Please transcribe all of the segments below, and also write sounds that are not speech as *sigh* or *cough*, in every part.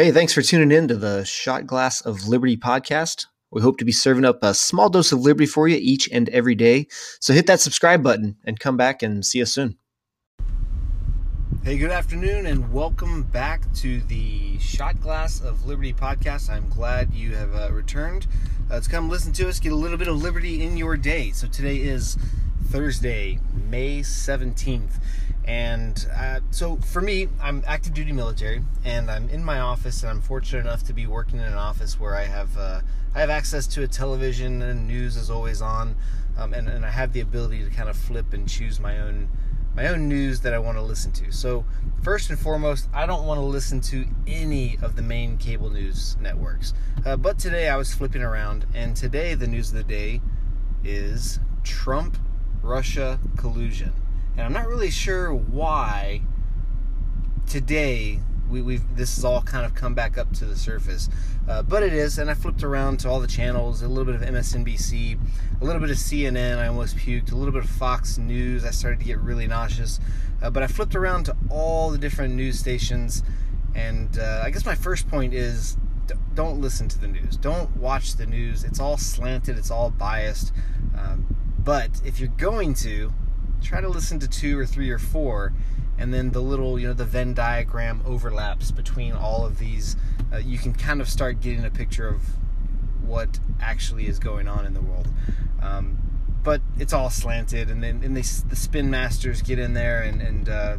Hey, thanks for tuning in to the Shot Glass of Liberty podcast. We hope to be serving up a small dose of liberty for you each and every day. So hit that subscribe button and come back and see us soon. Hey, good afternoon, and welcome back to the Shot Glass of Liberty podcast. I'm glad you have uh, returned uh, to come listen to us, get a little bit of liberty in your day. So today is Thursday, May 17th. And uh, so for me, I'm active duty military, and I'm in my office, and I'm fortunate enough to be working in an office where I have uh, I have access to a television, and news is always on, um, and, and I have the ability to kind of flip and choose my own my own news that I want to listen to. So first and foremost, I don't want to listen to any of the main cable news networks. Uh, but today I was flipping around, and today the news of the day is Trump Russia collusion and I'm not really sure why today we, we've this has all kind of come back up to the surface, uh, but it is. And I flipped around to all the channels, a little bit of MSNBC, a little bit of CNN. I almost puked. A little bit of Fox News. I started to get really nauseous. Uh, but I flipped around to all the different news stations, and uh, I guess my first point is don't listen to the news. Don't watch the news. It's all slanted. It's all biased. Um, but if you're going to, try to listen to two or three or four and then the little you know the venn diagram overlaps between all of these uh, you can kind of start getting a picture of what actually is going on in the world. Um, but it's all slanted and then and they, the spin masters get in there and, and uh,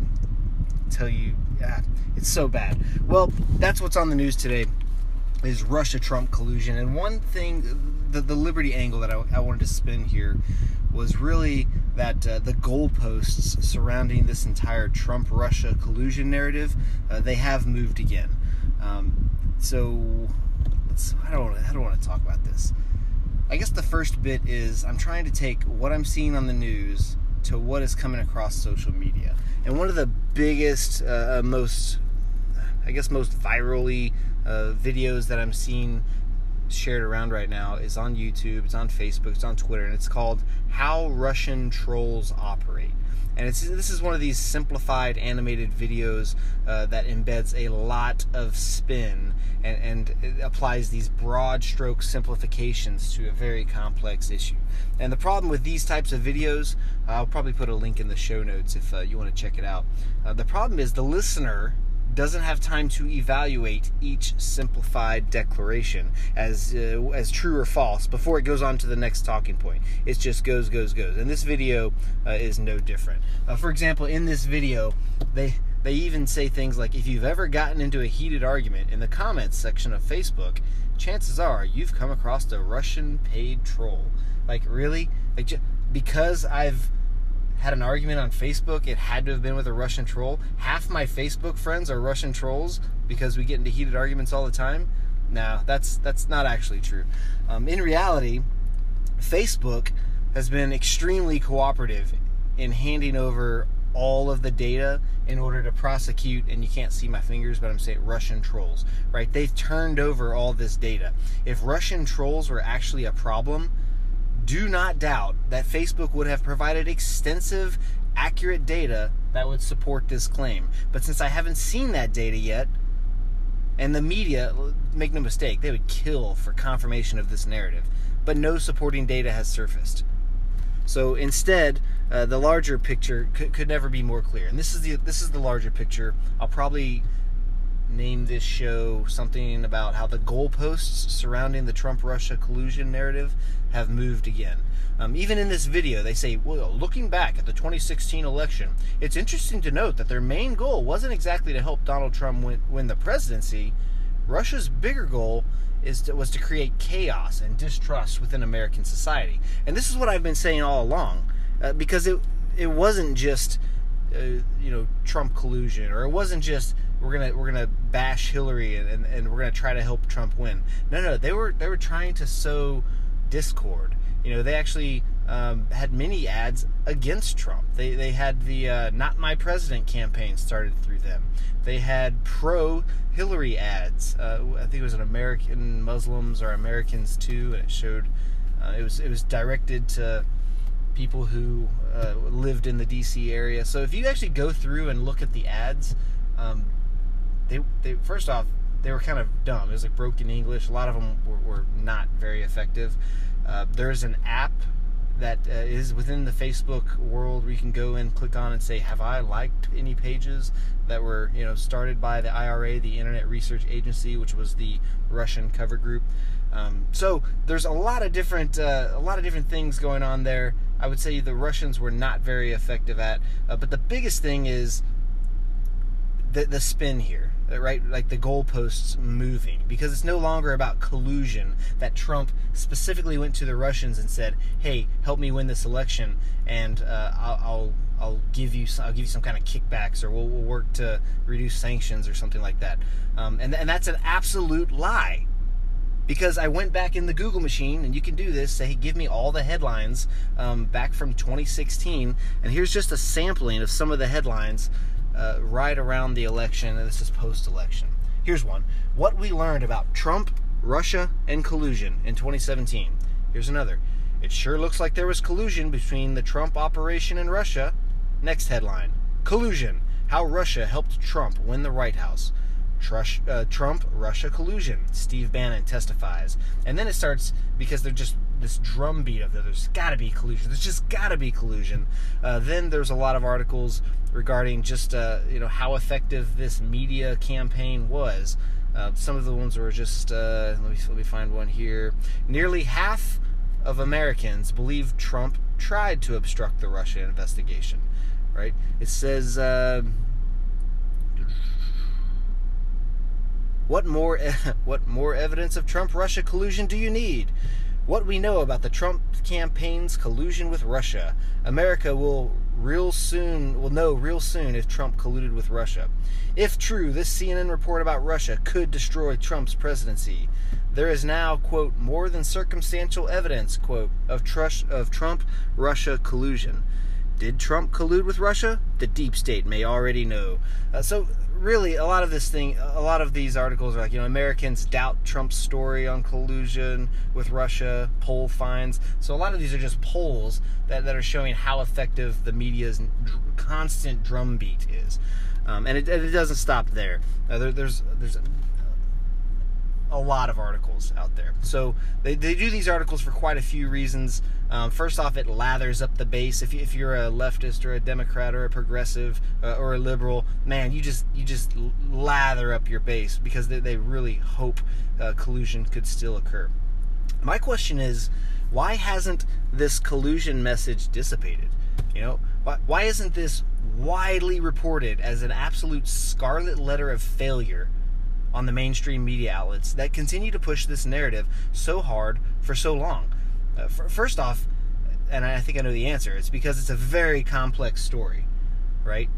tell you yeah, it's so bad. Well that's what's on the news today is russia trump collusion and one thing the, the liberty angle that I, I wanted to spin here was really that uh, the goalposts surrounding this entire Trump Russia collusion narrative uh, they have moved again. Um, so I don't I don't want to talk about this. I guess the first bit is I'm trying to take what I'm seeing on the news to what is coming across social media. And one of the biggest, uh, uh most, I guess, most virally uh, videos that I'm seeing shared around right now is on YouTube, it's on Facebook, it's on Twitter, and it's called How Russian Trolls Operate. And it's, this is one of these simplified animated videos uh, that embeds a lot of spin and, and applies these broad stroke simplifications to a very complex issue. And the problem with these types of videos, I'll probably put a link in the show notes if uh, you want to check it out. Uh, the problem is the listener doesn't have time to evaluate each simplified declaration as uh, as true or false before it goes on to the next talking point. It just goes, goes, goes. And this video uh, is no different. Uh, for example, in this video, they they even say things like, if you've ever gotten into a heated argument in the comments section of Facebook, chances are you've come across a Russian paid troll. Like really, like because I've had an argument on Facebook, it had to have been with a Russian troll. Half my Facebook friends are Russian trolls because we get into heated arguments all the time. No, that's that's not actually true. Um, in reality, Facebook has been extremely cooperative in handing over all of the data in order to prosecute and you can't see my fingers but i'm saying russian trolls right they've turned over all this data if russian trolls were actually a problem do not doubt that Facebook would have provided extensive, accurate data that would support this claim. But since I haven't seen that data yet, and the media, make no mistake, they would kill for confirmation of this narrative, but no supporting data has surfaced. So instead, uh, the larger picture could, could never be more clear. And this is the this is the larger picture. I'll probably name this show something about how the goalposts surrounding the Trump Russia collusion narrative have moved again. Um, even in this video, they say, well, looking back at the 2016 election, it's interesting to note that their main goal wasn't exactly to help Donald Trump win, win the presidency. Russia's bigger goal is to, was to create chaos and distrust within American society. And this is what I've been saying all along, uh, because it it wasn't just uh, you know Trump collusion, or it wasn't just we're gonna we're gonna bash Hillary and, and, and we're gonna try to help Trump win. No, no, they were they were trying to sow discord. You know, they actually um, had many ads against Trump. They they had the uh, "Not My President" campaign started through them. They had pro Hillary ads. Uh, I think it was an American Muslims or Americans too, and it showed uh, it was it was directed to people who uh, lived in the D.C. area. So if you actually go through and look at the ads, um, they, they first off they were kind of dumb. It was like broken English. A lot of them were, were not very effective. Uh, there's an app that uh, is within the Facebook world where you can go and click on and say, "Have I liked any pages that were you know started by the IRA, the Internet Research Agency, which was the Russian cover group?" Um, so there's a lot of different uh, a lot of different things going on there. I would say the Russians were not very effective at, uh, but the biggest thing is the the spin here right? Like the goalposts moving because it's no longer about collusion. That Trump specifically went to the Russians and said, "Hey, help me win this election, and uh, I'll, I'll I'll give you some, I'll give you some kind of kickbacks, or we'll, we'll work to reduce sanctions or something like that." Um, and and that's an absolute lie. Because I went back in the Google machine, and you can do this. Say, give me all the headlines um, back from 2016, and here's just a sampling of some of the headlines uh, right around the election, and this is post election. Here's one What we learned about Trump, Russia, and collusion in 2017. Here's another. It sure looks like there was collusion between the Trump operation and Russia. Next headline Collusion How Russia Helped Trump Win the White House. Trush, uh, Trump Russia collusion. Steve Bannon testifies. And then it starts because they're just this drumbeat of there's got to be collusion. There's just got to be collusion. Uh, then there's a lot of articles regarding just uh, you know how effective this media campaign was. Uh, some of the ones were just uh, let me let me find one here. Nearly half of Americans believe Trump tried to obstruct the Russia investigation. Right? It says. Uh, what more *laughs* what more evidence of Trump Russia collusion do you need? What we know about the Trump campaign's collusion with Russia. America will real soon will know real soon if Trump colluded with Russia. If true, this CNN report about Russia could destroy Trump's presidency. There is now, quote, more than circumstantial evidence, quote, of, trust, of Trump Russia collusion. Did Trump collude with Russia? The deep state may already know. Uh, so really, a lot of this thing, a lot of these articles are like, you know, Americans doubt Trump's story on collusion with Russia, poll finds. So a lot of these are just polls that, that are showing how effective the media's constant drumbeat is. Um, and it, it, doesn't stop there. Uh, there there's there's a lot of articles out there. So they, they do these articles for quite a few reasons. Um, first off, it lathers up the base. If, you, if you're a leftist or a Democrat or a progressive uh, or a liberal, man, you just you just lather up your base because they, they really hope uh, collusion could still occur. My question is, why hasn't this collusion message dissipated? You know, why, why isn't this widely reported as an absolute scarlet letter of failure on the mainstream media outlets that continue to push this narrative so hard for so long? Uh, first off, and I think I know the answer, it's because it's a very complex story, right?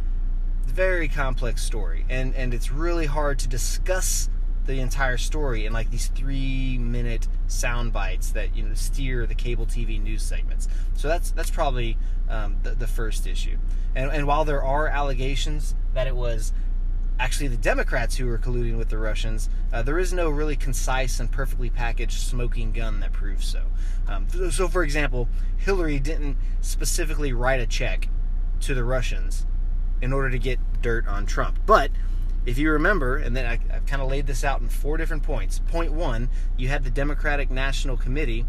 Very complex story, and and it's really hard to discuss the entire story in like these three minute sound bites that you know steer the cable TV news segments. So that's that's probably um, the, the first issue. And, and while there are allegations that it was actually the Democrats who were colluding with the Russians, uh, there is no really concise and perfectly packaged smoking gun that proves so. Um, so, for example, Hillary didn't specifically write a check to the Russians in order to get dirt on Trump. But if you remember, and then I, have kind of laid this out in four different points. Point one, you had the Democratic National Committee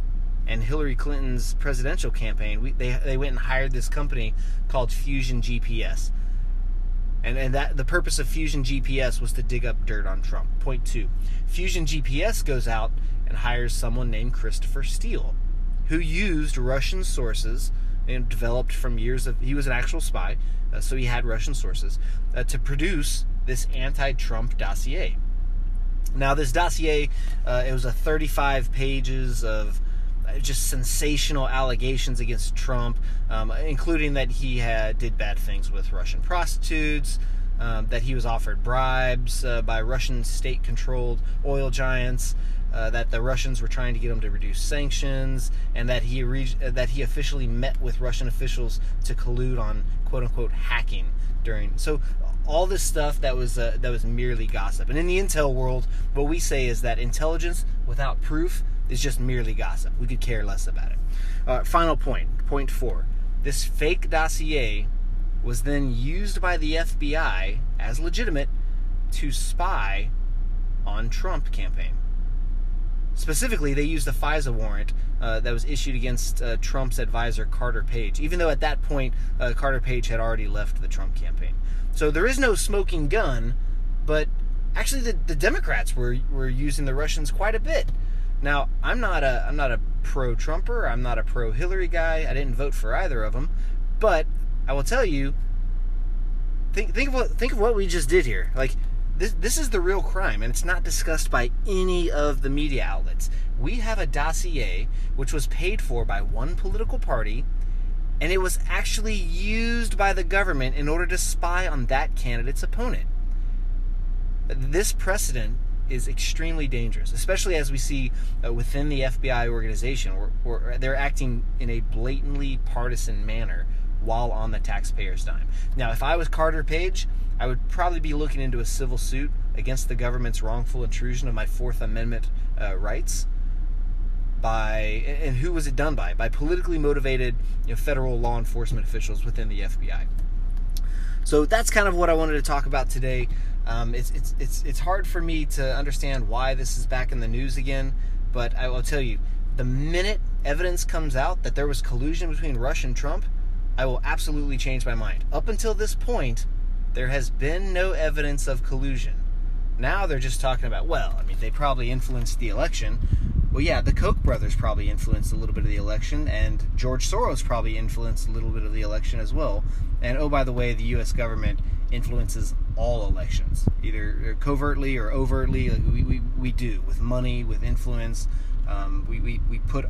and Hillary Clinton's presidential campaign. We, they, they went and hired this company called Fusion GPS and, and that the purpose of Fusion GPS was to dig up dirt on Trump. Point two Fusion GPS goes out and hires someone named Christopher Steele, who used Russian sources and developed from years of. He was an actual spy, uh, so he had Russian sources uh, to produce this anti Trump dossier. Now, this dossier, uh, it was a 35 pages of just sensational allegations against Trump, um, including that he had did bad things with Russian prostitutes, um, that he was offered bribes uh, by Russian state-controlled oil giants, uh, that the Russians were trying to get him to reduce sanctions, and that he re- that he officially met with Russian officials to collude on quote-unquote hacking during. So all this stuff that was uh, that was merely gossip. And in the intel world, what we say is that intelligence without proof is just merely gossip. We could care less about it. Uh, final point, point four. This fake dossier was then used by the FBI as legitimate to spy on Trump campaign. Specifically, they used the FISA warrant uh, that was issued against uh, Trump's advisor Carter Page, even though at that point uh, Carter Page had already left the Trump campaign. So there is no smoking gun, but actually the, the Democrats were were using the Russians quite a bit. Now, I'm not a I'm not a pro Trumper. I'm not a pro Hillary guy. I didn't vote for either of them, but I will tell you. Think think of what think of what we just did here. Like this this is the real crime, and it's not discussed by any of the media outlets. We have a dossier which was paid for by one political party, and it was actually used by the government in order to spy on that candidate's opponent. This precedent is extremely dangerous, especially as we see uh, within the FBI organization, where, they're acting in a blatantly partisan manner while on the taxpayer's dime. Now, if I was Carter Page, I would probably be looking into a civil suit against the government's wrongful intrusion of my Fourth Amendment uh, rights. By and who was it done by? By politically motivated you know, federal law enforcement officials within the FBI. So that's kind of what I wanted to talk about today. Um, it's, it's, it's, it's hard for me to understand why this is back in the news again, but I will tell you the minute evidence comes out that there was collusion between Rush and Trump, I will absolutely change my mind. Up until this point, there has been no evidence of collusion. Now they're just talking about, well, I mean, they probably influenced the election. Well, yeah, the Koch brothers probably influenced a little bit of the election, and George Soros probably influenced a little bit of the election as well. And oh, by the way, the U.S. government influences all elections, either covertly or overtly. Like we, we, we do with money, with influence. Um, we, we, we put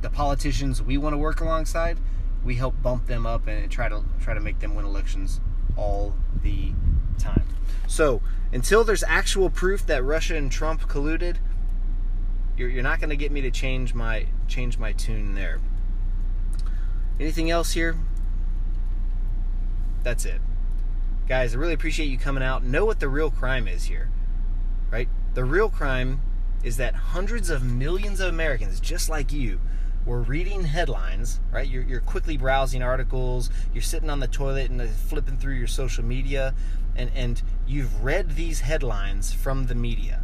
the politicians we want to work alongside. We help bump them up and try to try to make them win elections all the time. So until there's actual proof that Russia and Trump colluded, you're, you're not going to get me to change my change my tune there. Anything else here? That's it. Guys, I really appreciate you coming out. Know what the real crime is here, right? The real crime is that hundreds of millions of Americans, just like you, were reading headlines, right? You're, you're quickly browsing articles, you're sitting on the toilet and flipping through your social media, and, and you've read these headlines from the media.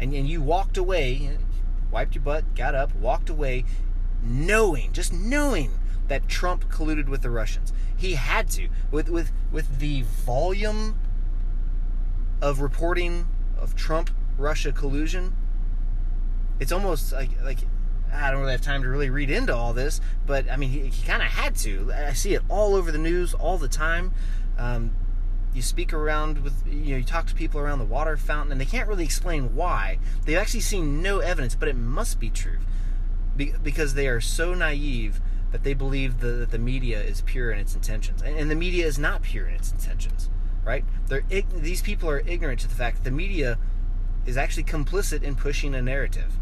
And, and you walked away, wiped your butt, got up, walked away, knowing, just knowing that Trump colluded with the Russians. He had to with with with the volume of reporting of Trump Russia collusion. It's almost like like I don't really have time to really read into all this, but I mean he, he kind of had to. I see it all over the news all the time. Um, you speak around with you know you talk to people around the water fountain and they can't really explain why they've actually seen no evidence but it must be true because they are so naive that they believe the, that the media is pure in its intentions, and, and the media is not pure in its intentions, right? They're these people are ignorant to the fact that the media is actually complicit in pushing a narrative.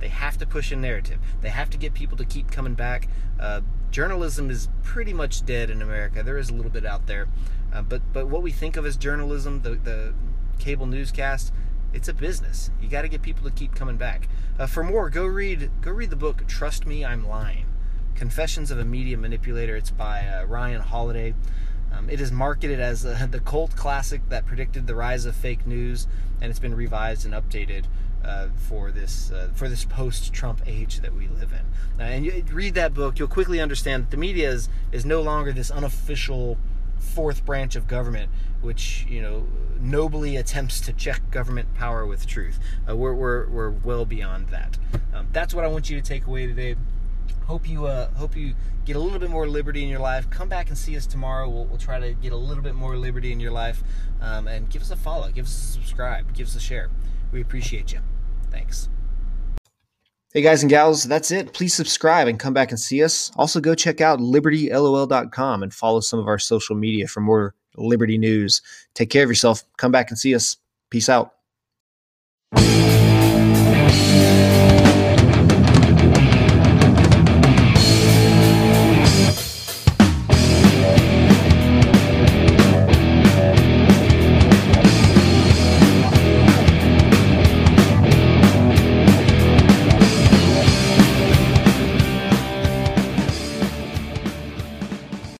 They have to push a narrative. They have to get people to keep coming back. Uh, journalism is pretty much dead in America. There is a little bit out there, uh, but but what we think of as journalism, the the cable newscast, it's a business. You got to get people to keep coming back. Uh, for more, go read go read the book "Trust Me, I'm Lying." Confessions of a Media Manipulator. It's by uh, Ryan Holiday. Um, it is marketed as uh, the cult classic that predicted the rise of fake news, and it's been revised and updated uh, for this uh, for this post-Trump age that we live in. And you read that book, you'll quickly understand that the media is is no longer this unofficial fourth branch of government, which you know nobly attempts to check government power with truth. Uh, we're, we're we're well beyond that. Um, that's what I want you to take away today hope you uh, hope you get a little bit more liberty in your life. Come back and see us tomorrow. We'll, we'll try to get a little bit more liberty in your life. Um, and give us a follow, give us a subscribe, give us a share. We appreciate you. Thanks. Hey guys and gals, that's it. Please subscribe and come back and see us. Also, go check out libertylol.com and follow some of our social media for more Liberty news. Take care of yourself. Come back and see us. Peace out.